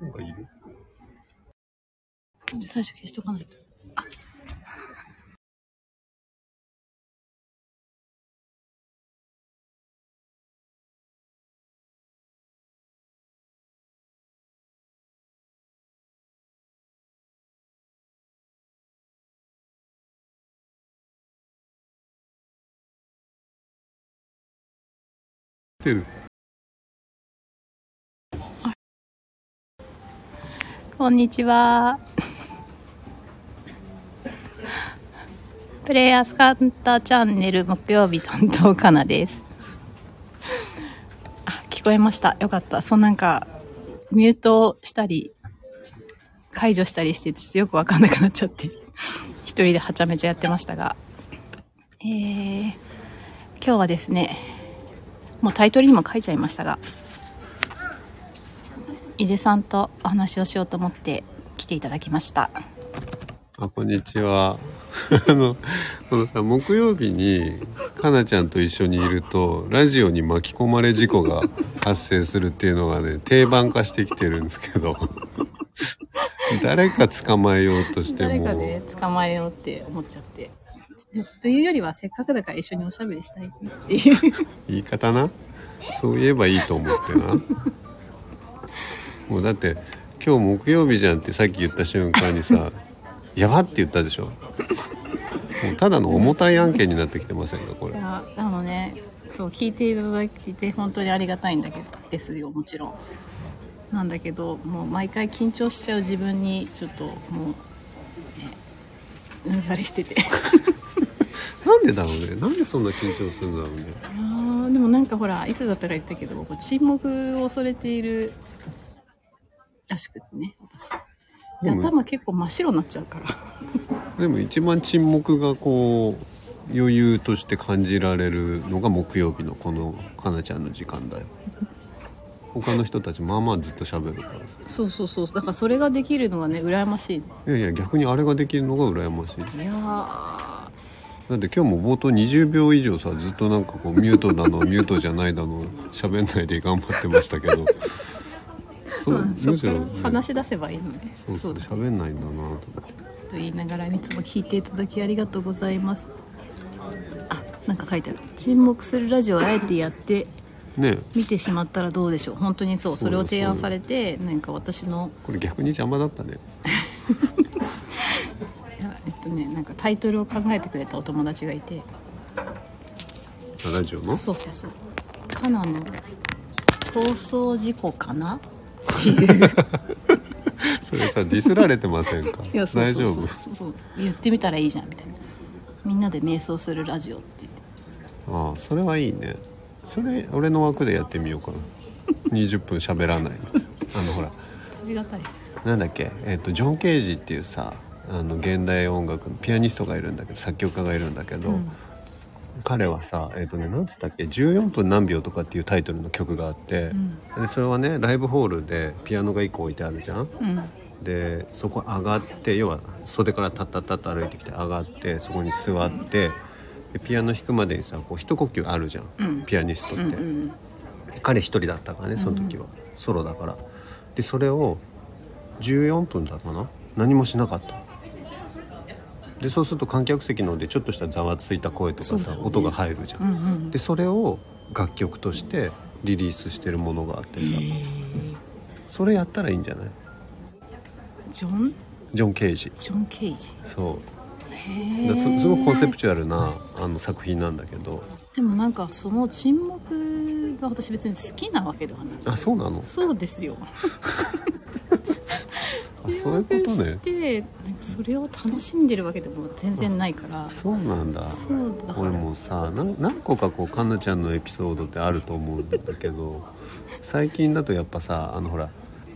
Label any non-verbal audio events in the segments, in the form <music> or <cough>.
なんかいる？最初消しとかないと。あてる。こんにちは。プレイヤースカンタチャンネル木曜日担当かなです。あ、聞こえました。よかった。そうなんか、ミュートしたり、解除したりして、ちょっとよくわかんなくなっちゃって、一人ではちゃめちゃやってましたが、えー、今日はですね、もうタイトルにも書いちゃいましたが、井出さんとお話をしようと思って来ていただきました。あ、こんにちは。<laughs> あの、このさ、木曜日に、かなちゃんと一緒にいると、ラジオに巻き込まれ事故が発生するっていうのがね、定番化してきてるんですけど、<laughs> 誰か捕まえようとしても、誰かで捕まえようって思っちゃって。というよりはせっかくだから一緒におしゃべりしたいっていう。言い方な？そう言えばいいと思ってなもうだって今日木曜日じゃんってさっき言った瞬間にさ「<laughs> やば」って言ったでしょ？もうただの重たい案件になってきてませんかこれ？いやあのねそう聞いていただいて本当にありがたいんだけどですよもちろん。なんだけどもう毎回緊張しちゃう自分にちょっともう、ね、うんざりしてて。<laughs> なんでだろうね？なんでそんな緊張するんだろうね。あーでもなんかほらいつだったか言ったけどこう沈黙を恐れているらしくてね私。頭結構真っ白になっちゃうから。<laughs> でも一番沈黙がこう余裕として感じられるのが木曜日のこのかなちゃんの時間だよ。<laughs> 他の人たちまあまあずっと喋るからさ。そうそうそう。だからそれができるのがね羨ましい。いやいや逆にあれができるのが羨ましい。いやー。だって今日も冒頭20秒以上さずっとなんかこうミュートだのミュートじゃないだの喋んないで頑張ってましたけどそうむしろ、ら話し出せばいいのね。そうそうだ喋んないんだなとと言いながらいつも聞いていただきありがとうございます。あなんか書いてある。沈黙するラジオをあえてやってね。え見てしまったらどうでしょう。本当にそうそれを提案されてなんか私のこれ逆に邪魔だったね。<laughs> いやえっとねなんかタイトルを考えてくれたお友達がいて。あラジオの？そうそうそう。カナの放送事故かな？っていうそれさディスられてませんか？いやそうそうそう。大丈夫？そうそう。言ってみたらいいじゃんみたいな。みんなで瞑想するラジオって言って。ああそれはいいね。それ俺の枠でやってみようかな。20分喋らない <laughs> あのほら。ありがたい。なんだっけ、えっとジョン・ケージっていうさあの現代音楽のピアニストがいるんだけど作曲家がいるんだけど、うん彼はさえっ、とねなんつったっけ14分何秒とかっていうタイトルの曲があって、でそれはねライブホールでピアノが1個置いてあるじゃん。うん。でそこ上がって要は袖からタッタッタッと歩いてきて上がってそこに座ってでピアノ弾くまでにさこう一呼吸あるじゃん、うん。ピアニストって、うんうん彼一人だったからねその時は、ソロだから。でそれを14分だかな？何もしなかったでそうすると観客席のでちょっとしたざわついた声とかさ、ね。音が入るじゃん、うんうんでそれを楽曲としてリリースしてるものがあってさ。それやったらいいんじゃない？ジョンジョン・ケージジョン・ケイジそう。へだすすごくコンセプチチュアルなあの作品なんだけど。でもなんかその沈黙が私別に好きなわけではない。あそうなの？そうですよ。<laughs> あそういうこと <laughs> しねそれを楽しんでるわけでも全然ないから。そうなんだ。そうだ。俺もさなん何個かこうかなちゃんのエピソードってあると思うんだけど <laughs> 最近だとやっぱさあのほら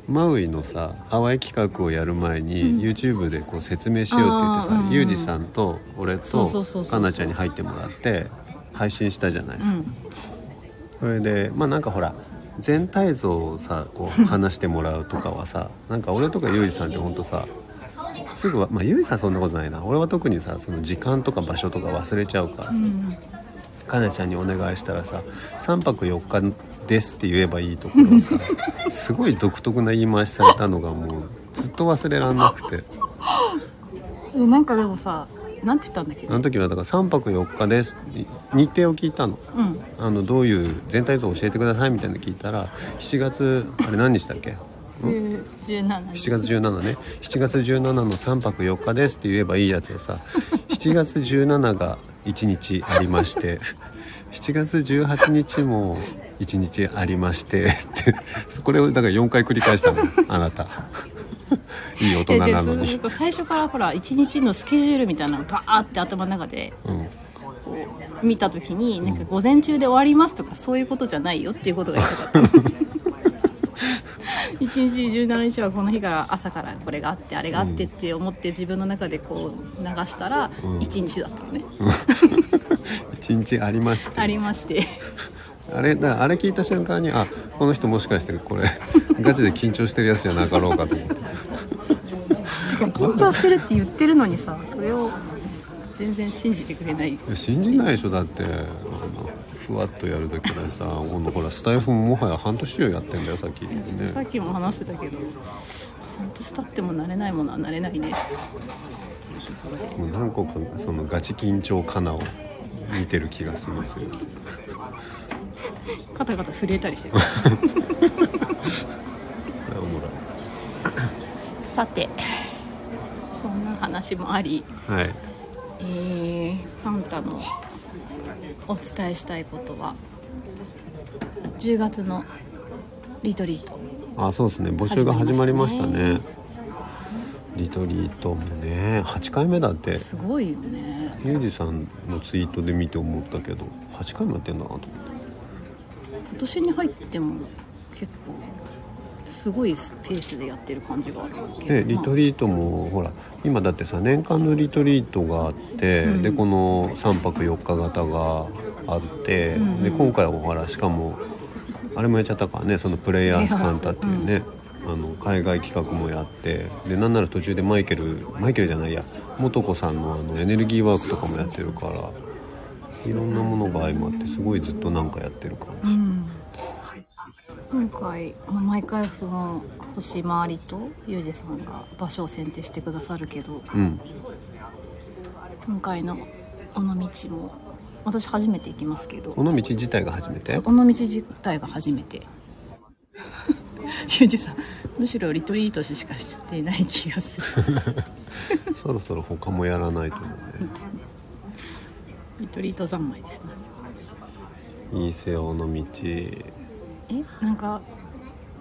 マウイのさハワイ企画をやる前に、うん。YouTube でこう説明しようって言ってさうん。ユージさんと俺とかなちゃんに入ってもらって配信したじゃないですか、うん。それでまあなんかほら全体像をさこう <laughs> 話してもらうとかはさなんか俺とかユージさんってほんとさすぐはまあユージさんそんなことないな。俺は特にさその時間とか場所とか忘れちゃうからさ、うんかなちゃんにお願いしたらさ3泊4日です」って言えばいいところをさ <laughs> すごい独特な言い回しされたのがもうずっと忘れらんなくて。<laughs> えなんかでもさなんて言ったんだっけ？あの時はだから3泊4日です日程を聞いたの。うん。あのどういう全体像教えてくださいみたいなの聞いたら7月あれ何日だっけ？10 17 7月17ね。7月17の3泊4日ですって言えばいいやつをさ。7月17が1日ありまして。7月18日も1日ありまして。ってこれをだから4回繰り返したのあなた。いい大人なのに。ず最初からほら一日のスケジュールみたいなのバーって頭の中でうん。見た時になんか午前中で終わりますとかそういうことじゃないよっていうことが言いたかった一日17日はこの日から朝からこれがあってあれがあってって思って自分の中でこう流したらうん。1日だったのね、<laughs> 1日ありまして。ありまして。<laughs> あれだあれ聞いた瞬間にあこの人もしかしてこれ <laughs> ガチで緊張してるやつじゃなかろうかと思って。緊張してるって言ってるのにさそれを全然信じてくれない。信じないでしょだってふわっとやるだけでさ今度ほらスタイフももはや半年以上やってんだよさっき言ってそれさっねきも話してたけど半年経っても慣れないものは慣れないね。もう何個かそのガチ緊張かなを見てる気がするんですよ。カタカタ震えたりしてる。さてそんな話もあり。いはい。えー、カンタのお伝えしたいことは10月のリトリート。あそうですね。募集が始まりました始まね。リトリートもね。8回目だって。すごいよね。ユージさんのツイートで見て思ったけど8回もやってんだなと思って。今年に入っても結構すごいペースでやってる感じがあるでリトリートもほら今だってさ年間のリトリートがあって、うん。でこの3泊4日型があって、うん。うんで今回はほらしかもあれもやっちゃったからねそのプレイヤースカンタっていうね、あの海外企画もやってでなんなら途中でマイケルマイケルじゃないや素子さんのあのエネルギーワークとかもやってるからいろんなものが相まってすごいずっとなんかやってる感じ。うん今回、まあ、毎回その星回りとユージさんが場所を選定してくださるけどうん。今回の尾道も私初めて行きますけど。この道自体が初めて？尾道自体が初めて。ユージさんむしろリトリートしかしていない気がする。<laughs> そろそろ他もやらないと思うね。リトリート三昧ですね。いい尾道えなんか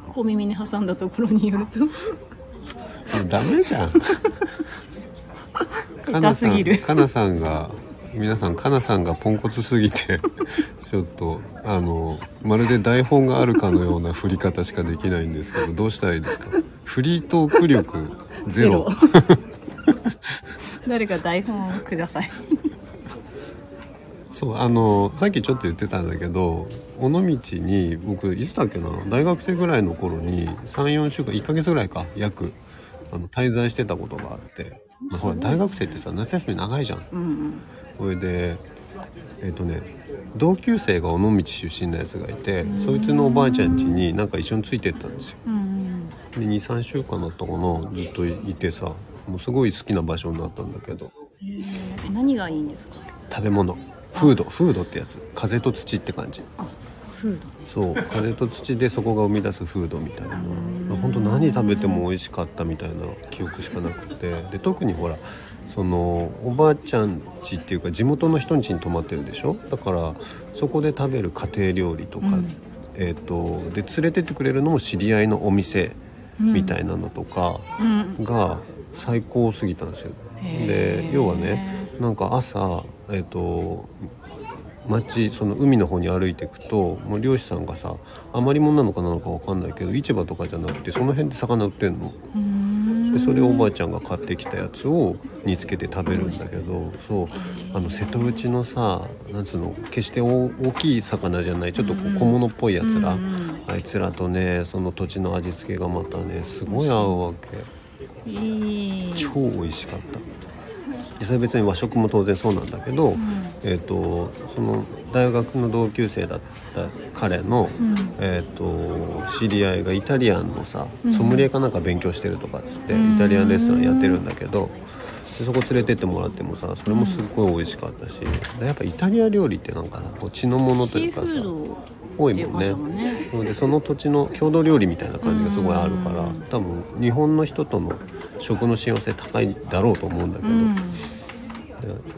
小耳に挟んだところによると。ダメじゃん。か下なさんかなさんが皆さんかなさんがポンコツすぎて <laughs> ちょっとあのまるで台本があるかのような振り方しかできないんですけどどうしたらいいですか？フリートーク力ゼロ。<laughs> 誰か台本をくださいそうあのさっきちょっと言ってたんだけど尾道に僕いつだっけな大学生ぐらいの頃に34週間1ヶ月ぐらいか約あの滞在してたことがあって、まあ、ほら大学生ってさ夏休み長いじゃん。うんうん。それでえっ、とね同級生が尾道出身のやつがいてそいつのおばあちゃん家になんか一緒についてったんですよ。うんうん。で23週間だったかなずっといてさもうすごい好きな場所になったんだけど。何がいいんですか？食べ物フードフードってやつ。風と土って感じ。あフード。そう。風と土でそこが生み出すフードみたいな。本当何食べても美味しかったみたいな記憶しかなくて。で特にほらそのおばあちゃん家っていうか地元の人ん家に泊まってるでしょ？だからそこで食べる家庭料理とか、うん。えー、とで連れてってくれるのも知り合いのお店みたいなのとかうん。が最高すぎたんですよ。へー。で要はねなんか朝えっ、と町その海の方に歩いていくともう漁師さんがさ余り物なのかなのかわかんないけど市場とかじゃなくてその辺で魚売ってんの。でそれをおばあちゃんが買ってきたやつを煮つけて食べるんだけどそうあの瀬戸内のさなんつうの決して大大きい魚じゃないちょっと小物っぽいやつら、うん。あいつらとねその土地の味付けがまたねすごい合うわけ。超美味しかったでそれ別に和食も当然そうなんだけど、んえー、とその大学の同級生だった彼の、うんえー、と知り合いがイタリアンのさうんソムリエかなんか勉強してるとかっつって、うん。イタリアンレストランやってるんだけどでそこ連れてってもらってもさそれもすっごい美味しかったし、でやっぱイタリア料理ってなんかなこう血のものというかさ多いうもんね。なのでその土地の郷土料理みたいな感じがすごいあるからうん。多分日本の人との食の幸せ高いだろうと思うんだけど、うん。で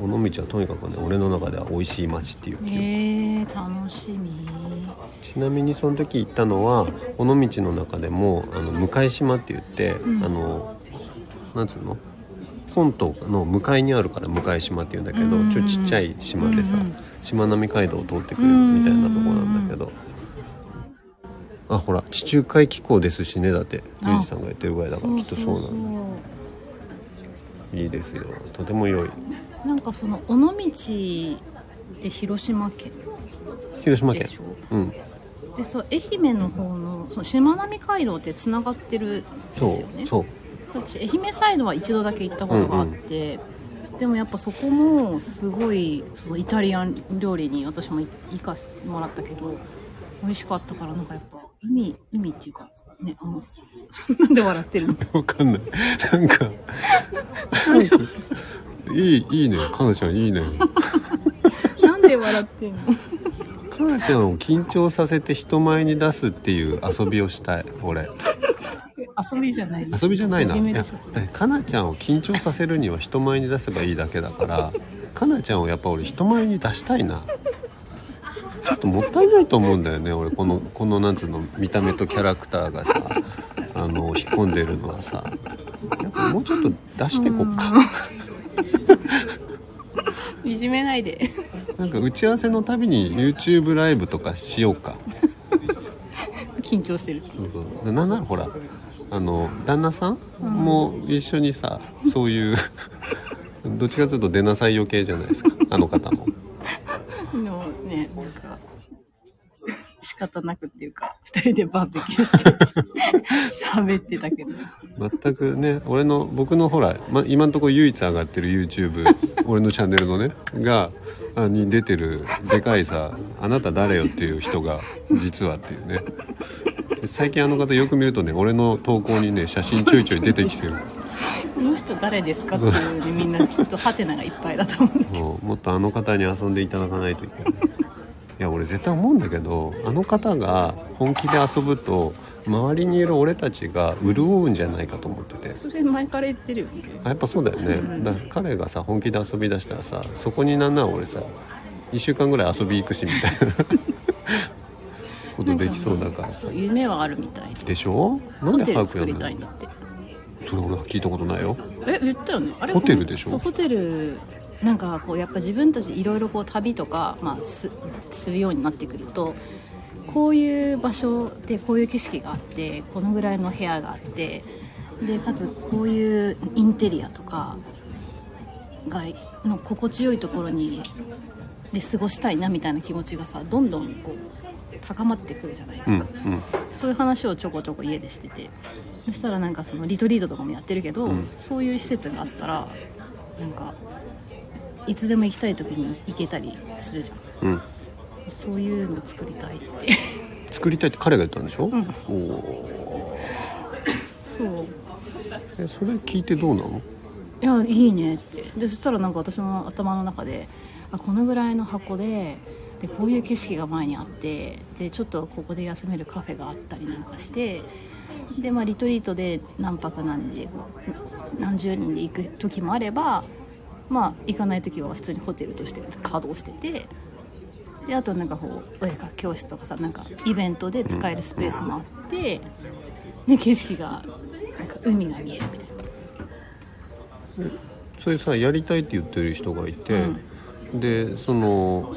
尾道はとにかくね俺の中では美味しい街っていう記憶へえ楽しみ。ちなみにその時行ったのは尾道の中でもあの向島って言って、うん。あのなんつうの？本島の向かいにあるから向島っていうんだけど、うん。ちょっとちっちゃい島でさ、うんしまなみ海道を通ってくるみたいなとこなんだけど、あほら地中海気候ですしねだってあユージさんが言ってるぐらいだからきっとそうなんだ。そいいですよ。とても良い。なんかその尾道って広島県広島県。でしょ？うん。でさ愛媛の方のそのしまなみ海道ってつながってるんそですよね。うそう。私愛媛サイドは一度だけ行ったことがあって、でもやっぱそこもすごいそのイタリアン料理に私も行かせてもらったけど美味しかったからなんかやっぱ意味意味っていうかねあのなんで笑ってるの？わかんない。なんかなんかいいいいね。かなちゃんいいね。なんで笑ってんの？かなちゃんを緊張させて人前に出すっていう遊びをしたい俺。遊びじゃない。遊びじゃないな。いやかなちゃんを緊張させるには人前に出せばいいだけだからかなちゃんをやっぱ俺人前に出したいな。ちょっともったいないと思うんだよね。俺このこのなんつうの見た目とキャラクターがさあの引っ込んでるのはさ。やっぱもうちょっと出してこっか。いじめないで。なんか打ち合わせのたびに YouTube ライブとかしようか。緊張してる。そうそう。なんならほらあの旦那さんも一緒にさそういうどっちかというと出なさい余計じゃないですか。あの方も。<laughs> でもねなんか仕方なくっていうか二人でバーベキューして喋ってたけど。全くね俺の僕のほら、ま、今のところ唯一上がってる YouTube <laughs> 俺のチャンネルのねがあに出てるでかいさ「あなた誰よ」っていう人が実はっていうね。で最近あの方よく見るとね俺の投稿にね写真ちょいちょい出てきてる。この人誰ですかっていうねみんなきっとハテナがいっぱいだと思う <laughs> もっとあの方に遊んでいただかないといけないいや俺絶対思うんだけどあの方が本気で遊ぶと周りにいる俺たちが潤うんじゃないかと思ってて。どそれ前から言ってるよね。あやっぱそうだよね、うん。だから彼がさ本気で遊び出したらさそこになんなら俺さ1週間ぐらい遊び行くしみたいな。ことできそうだからさ。夢はあるみたいで。でしょ？なんホで早くやるの？たいんだって。それ俺は聞いたことないよ。え言ったよね。あれホテルでしょ？そうホテルなんかこうやっぱ自分たちでいろいろこう旅とか、まあ、すするようになってくるとこういう場所でこういう景色があってこのぐらいの部屋があってでかつこういうインテリアとかがの心地よいところにで過ごしたいなみたいな気持ちがさどんどんこう高まってくるじゃないですか。うんうん。そういう話をちょこちょこ家でしてて。そしたらなんかそのリトリートとかもやってるけど、うん。そういう施設があったらなんかいつでも行きたい時に行けたりするじゃん。うん。そういうの作りたいって。作りたいって彼が言ったんでしょ、ん。おおそう。えそれ聞いてどうなの？いやいいねって。でそしたらなんか私の頭の中であこのぐらいの箱ででこういう景色が前にあってでちょっとここで休めるカフェがあったりなんかしてで、まあ、リトリートで何泊何で何十人で行く時もあればまあ行かない時は普通にホテルとして稼働しててであとなんかこうお絵かき教室とかさなんかイベントで使えるスペースもあってで景色がなんか海が見えるみたいな。それさやりたいって言ってる人がいて、でその、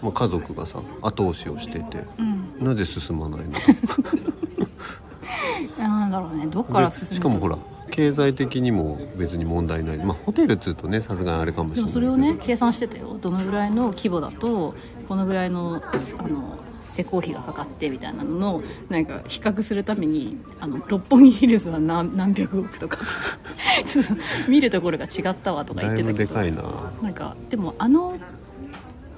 まあ、家族がさ後押しをしてて、うん。なぜ進まないの？<laughs> なんだろうねどっから進むでしかもほら経済的にも別に問題ない。まあホテルっつうとねさすがにあれかもしれないそれをね計算してたよ。どのぐらいの規模だとこのぐらいのあの施工費がかかってみたいなののなんか比較するためにあの六本木ヒルズは何何百億とか。<laughs> ちょっと見るところが違ったわとか言ってたけど。ぶでかいな。なんかでもあの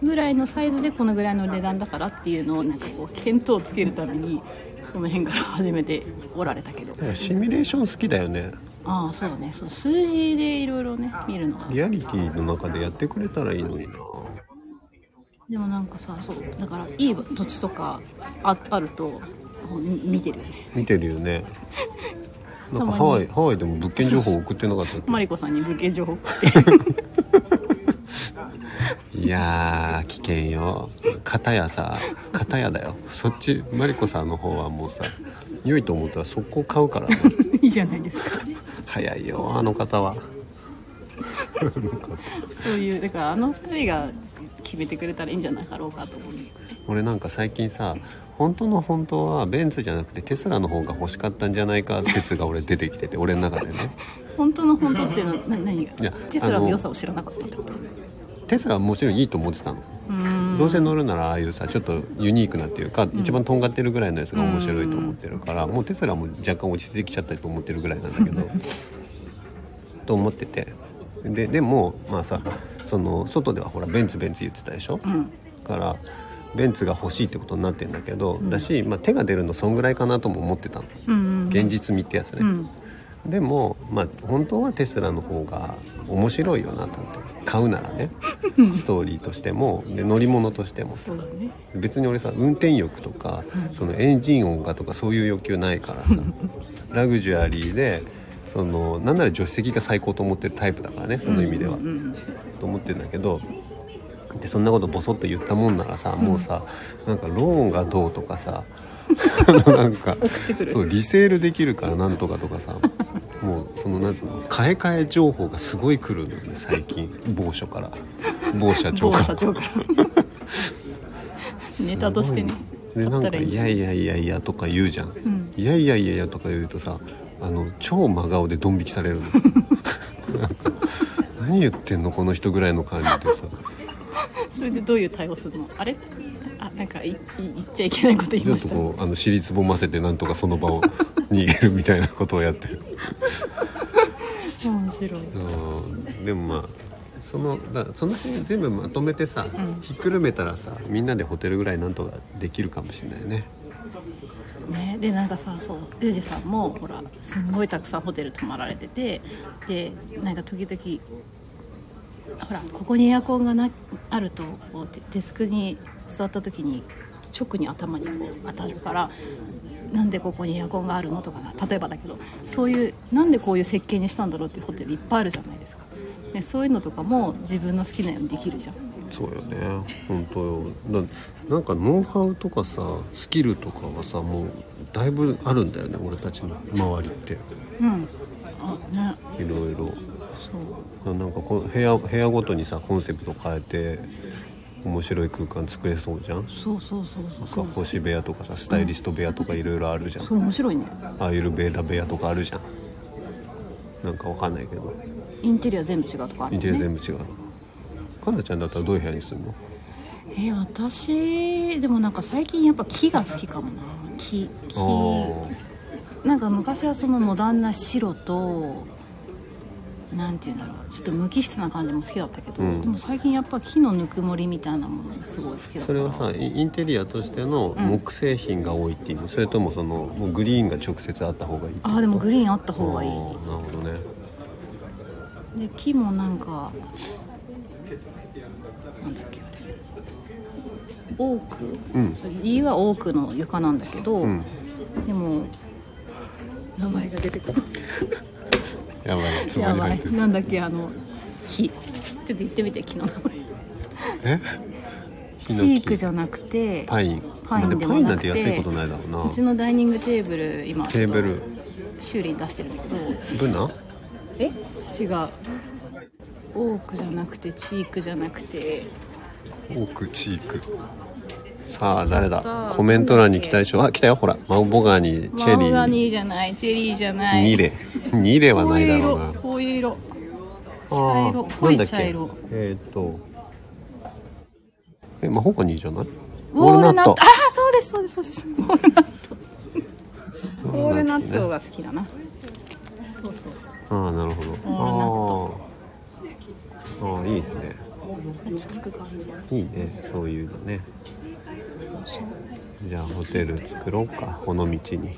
ぐらいのサイズでこのぐらいの値段だからっていうのをなんかこう見当をつけるためにその辺から始めておられたけど。シミュレーション好きだよね。ああそうだね。そう数字でいろいろね見るのがリアリティの中でやってくれたらいいのにな。でもなんかさそうだからいい土地とかああるとみ見てるよね。見てるよね。<laughs> なんかハワイハワイでも物件情報送ってなかったっけ？マリコさんに物件情報送って <laughs> いやー危険よ。片やさ片やだよ。そっちマリコさんの方はもうさ良いと思ったら速攻買うからね <laughs> いいじゃないですか。早いよあの方は。そういうだからあの二人が決めてくれたらいいんじゃなかろうかと思う俺なんか最近さ本当の本当はベンツじゃなくてテスラの方が欲しかったんじゃないか説が俺出てきてて俺の中でね。本当の本当っていうのはな何が？いやテスラの良さを知らなかったってこと？テスラはもちろんいいと思ってたのどうせ乗るならああいうさちょっとユニークなっていうか、一番とんがってるぐらいのやつが面白いと思ってるから、もうテスラも若干落ち着いてきちゃったと思ってるぐらいなんだけど <laughs> と思ってて。ででもまあさその外ではほらベンツベンツ言ってたでしょ、うん。だからベンツが欲しいってことになってんだけど、だし、まあ、手が出るのそんぐらいかなとも思ってたの。うんうん。現実味ってやつね、うん。でもまあ本当はテスラの方が面白いよなと思って買うならねストーリーとしてもで乗り物としてもさね。別に俺さ運転欲とか、そのエンジン音がとかそういう欲求ないからさラグジュアリーでそのなんなら助手席が最高と思ってるタイプだからねその意味では、うんうんと思ってるんだけどでそんなことボソッと言ったもんならさ、もうさなんかローンがどうとかさ <laughs> なんかそうリセールできるからなんとかとかさもうそのなんつうの買い替え情報がすごい来るのよね最近。某所から。某社長から。某社長から。<laughs> ネタとしてねでなんか「あったらいやいやいやいや」とか言うじゃん「ん。いやいやいやいや」とか言うとさあの超真顔でドン引きされるの。<laughs> 何言ってんのこの人ぐらいの感じでさ。それでどういう対応するの？あれ？あなんか言っちゃいけないこと言いちょっましたとこうあの尻つぼませてなんとかその場を逃げるみたいなことをやってる。面白い。うん。でもまあそのだその辺全部まとめてさ、ん。ひっくるめたらさみんなでホテルぐらいなんとかできるかもしれないね。ね、でなんかさそうユージさんもほらすんごいたくさんホテル泊まられててでなんか時々ほらここにエアコンがなあるとデスクに座った時に直に頭にこう当たるからなんでここにエアコンがあるのとか例えばだけどそういうなんでこういう設計にしたんだろうっていうホテルいっぱいあるじゃないですか。でそういうのとかも自分の好きなようにできるじゃん。そうよね本当よななんかノウハウとかさスキルとかはさもうだいぶあるんだよね俺たちの周りってうん。あね。いろいろそう。なんかこう部屋部屋ごとにさコンセプト変えて面白い空間作れそうじゃん？そうそうそうそう。そう。星部屋とかさスタイリスト部屋とかいろいろあるじゃん、そう面白いね。アイルベーダ部屋とかあるじゃん。なんかわかんないけど。インテリア全部違うとかあるインテリアね。全部違うの。かなちゃんだったらどういう部屋にするのえ私でもなんか最近やっぱ木が好きかもな。木木。あなんか昔はそのモダンな白となんていうんだろう。ちょっと無機質な感じも好きだったけど、うん。でも最近やっぱ木のぬくもりみたいなものがすごい好きだからそれはさイインテリアとしての木製品が多いっていうの、それともそのもうグリーンが直接あった方がいいああでもグリーンあった方がいい。なるほどね。で木もなんかなんだっけあれ。オーク、うん。家はオークの床なんだけど、うん。でも名前が出てこないやばい。やばい。なんだっけあの木ちょっと言ってみて木の名前。え？チークじゃなくてパイ。ンパインでもなくてて安いことないだろうな。うちのダイニングテーブル今テーブル。修理に出してるんだけどブナ？え？違う。オークじゃなくてチークじゃなくて。オークチークさあ誰だ？コメント欄に期待しよう。あ来たよ。ほらマンボガニーチェリマオガーニーじゃない。チェリーじゃない。ニレ。ニレはないだろうな。こういう色。茶色。濃い茶色。えーっと。えマホガニーじゃない？ウォールナット。ああそうですそうですそうです。ウォールナット。ウォールナットが好きだな。そうそうそう。ああなるほど。あー。あーいいですね落ち着く感じ。いいねそういうのね。じゃあホテル作ろうかこの道に。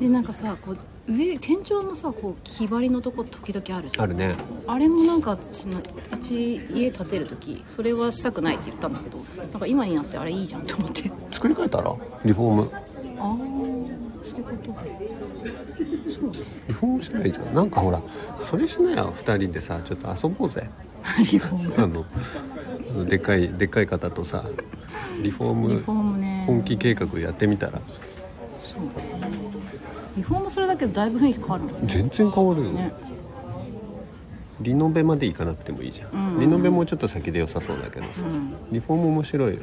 でなんかさこう上天井のさこう木張りのとこ時々あるじゃん。あるね。あれもなんか私のうち家建てる時それはしたくないって言ったんだけどなんか今になってあれいいじゃんと思って。作り変えたら？リフォーム。ああそういうことリフォームしたらいいじゃんなんかほらそれしなよ。2人でさちょっと遊ぼうぜ。リフォーム。あのでっかいでっかい方とさリフォーリフォームムね。本気計画やってみたら。そうね。リフォームするだけでだいぶ雰囲気変わる。もんね全然変わるよ、ね。リノベまで行かなくてもいいじゃん、うん。リノベもちょっと先で良さそうだけどさ、うん。リフォーム面白いよ。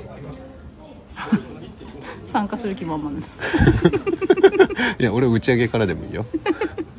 <laughs> 参加する気満々だいや俺打ち上げからでもいいよ。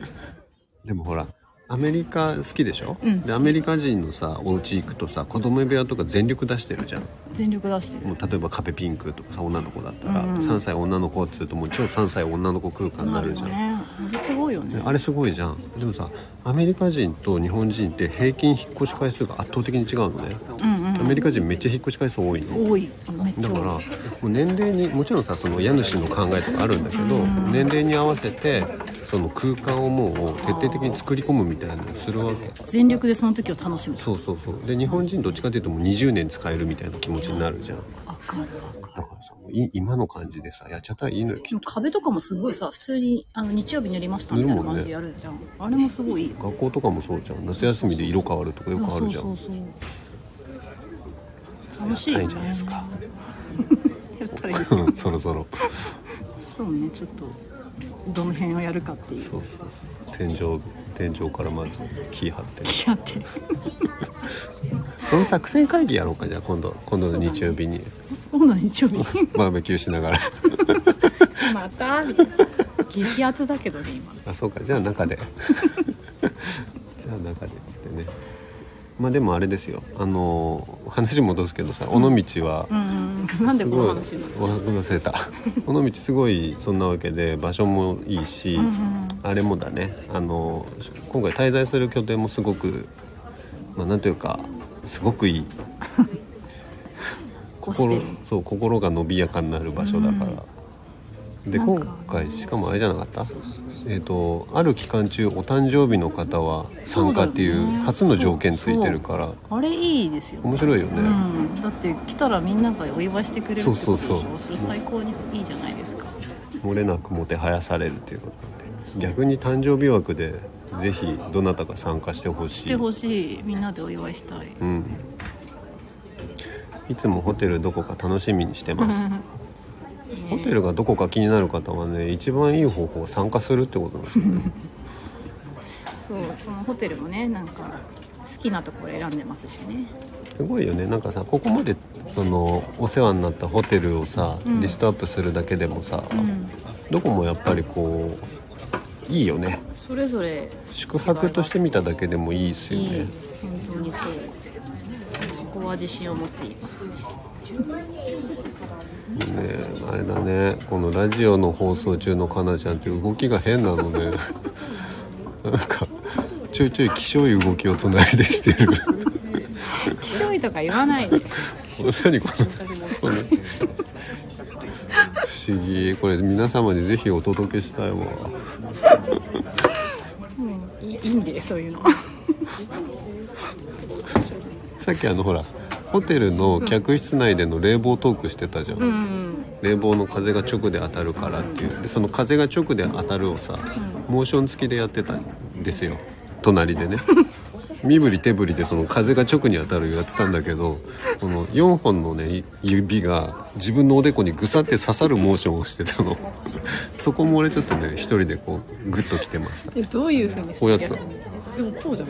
<laughs> でもほらアメリカ好きでしょ、うん。でアメリカ人のさお家行くとさ子供部屋とか全力出してるじゃん。全力出してる。もう例えば壁ピンクとかさ女の子だったら、うん。うん3歳女の子っつうともう超3歳女の子空間になるじゃん、ね。あれすごいよねあれすごいじゃん。でもさアメリカ人と日本人って平均引っ越し回数が圧倒的に違うのね、うんメリカ人めっちゃ引っ越し回数多いの。多い。めっちゃだからもう年齢にもちろんさその家主の考えとかあるんだけど、年齢に合わせてその空間をもう徹底的に作り込むみたいなのをするわけ。全力でその時を楽しむ。そうそうそう。で日本人どっちかというともう20年使えるみたいな気持ちになるじゃん。わかるわかる。だからさい今の感じでさやっちゃったらいいのよ。きっでも壁とかもすごいさ普通にあの日曜日塗りましたみたいな感じでやるじゃん、あれもすごいいい。と学校とかもそうじゃん。夏休みで色変わるとかよくあるじゃん。そうそうそう楽しいよね。じゃないですか。<laughs> やったらいいですうんそろそろ。そうねちょっとどの辺をやるかっていう。そうそうそう。天井天井からまず木張ってやって。その作戦会議やろうかじゃあ今度今度の日曜日に。今度の日曜日 <laughs> バーベキューしながら。またみたいな。激アツだけどね今。あそうか。じゃあ中で。<laughs> じゃあ中でっつってねまあでもあれですよ。あの話戻すけどさ尾道はうんうん。なんですこの話忘れた尾道すごいそんなわけで場所もいいし、うんうん。あれもだね。あの今回滞在する拠点もすごくまあなんというかすごくいい。<laughs> 心こしてる。そう心が伸びやかになる場所だから、で今回しかもあれじゃなかった？えっ、とある期間中お誕生日の方は参加っていそう初の条件ついてるから。あれいいですよ面白いよね、うん、だって来たらみんながお祝いしてくれるってことでしょ？そうそうそう。それ最高にいいじゃないですか。漏れなくもてはやされるっていうことなんで。逆に誕生日枠でぜひどなたか参加してほしい。してほしい。みんなでお祝いしたい。うん。いつもホテルどこか楽しみにしてます <laughs> ホテルがどこか気になる方はね一番いい方法は参加するってことなんですよ。ね <laughs> そうそのホテルもねなんか好きなところ選んでますしね。すごいよね。なんかさここまでそのお世話になったホテルをさ、うん。リストアップするだけでもさ、うん。どこもやっぱりこういいよね。それぞれ。宿泊として見ただけでもいいですよいい。ね本当にそう。ここは自信を持っていますねねあれだねこのラジオの放送中のかなちゃんって動きが変なのね <laughs> なんかちょいちょいきしょい動きを隣でしてる。きしょいとか言わないで。何このこの不思議。これ皆様にぜひお届けしたいわ。うんいいいいんでそういうの。さっきあのほらホテルの客室内での冷房トークしてたじゃん、うんうん冷房の風が直で当たるからっていう。でその風が直で当たるをさ、モーション付きでやってたんですよ。隣でね。<laughs> 身振り手振りでその風が直に当たるやってたんだけどこの4本のね指が自分のおでこにぐさって刺さるモーションをしてたの。<laughs> そこも俺ちょっとね一人でこうグッときてました。どういうふうにこうやってたでもこうじゃん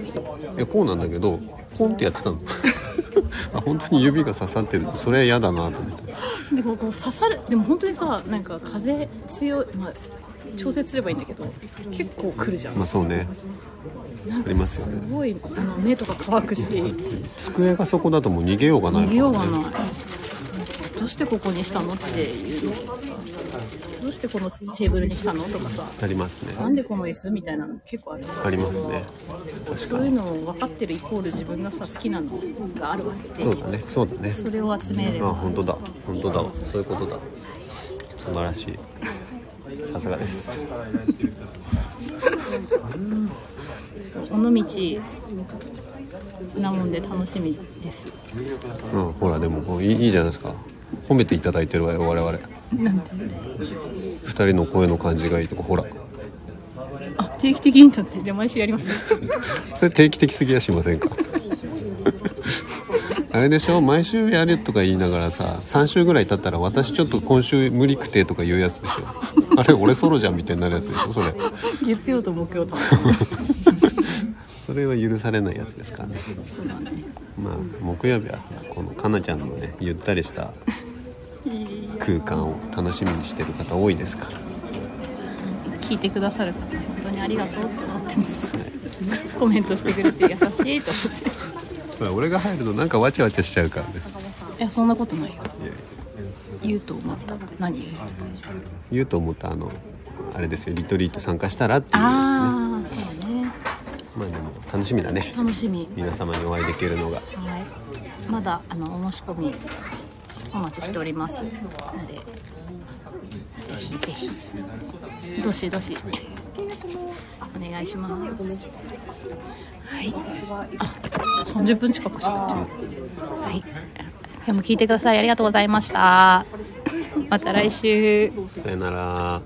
やこうなんだけどポンってやってたの。あ <laughs> <laughs> 本当に指が刺さってる。それは嫌だなと思って。でもこう刺さるでも本当にさなんか風強いまあ調節すればいいんだけど結構来るじゃん。まあそうね。なんかありますよね。すごいあの目とか乾くし。机がそこだともう逃げようがない逃げようがない。どうしてここにしたのっていううしてこのテーブルにしたの？とかさ。ありますね。なんでこの椅子みたいなの結構あるありますね。そういうのを分かってるイコール自分がさ好きなのがあるわけで。そうだね。そうだね。それを集めれば。あ本当だ。本当だわ。そういうことだ。素晴らしい。さすがです。尾道なもんで楽しみです。うん。ほらでもいいいいじゃないですか。褒めていただいてるわよ我々なんで二人の声の感じがいいとかほら。あ定期的にだってじゃあ毎週やります。<laughs> それ定期的すぎやしませんか？<laughs> あれでしょ？毎週やるとか言いながらさ3週ぐらい経ったら私ちょっと今週無理くてとか言うやつでしょ？あれ俺ソロじゃんみたいになるやつでしょ？それ。月曜と木曜と。<laughs> それは許されないやつですからね。そうだね。まあ木曜日はこのかなちゃんのねゆったりした空間を楽しみにしてる方多いですから。聞いてくださる方本当にありがとうって思ってます。コメントしてくれて優しいと思って。俺が入るとなんかわちゃわちゃしちゃうからね。いやそんなことないよ。言うと思った何言う？と思ったあのあれですよ。リトリート参加したらっていうやああそうねつね。まあでも楽しみだね。楽しみ。皆様にお会いできるのが。はい。まだあのお申し込みお待ちしておりますのでぜひぜひ。どしどし。お願いします。はい。あ30分近くしかはい。今日も聞いてくださいありがとうございました。また来週。さよなら。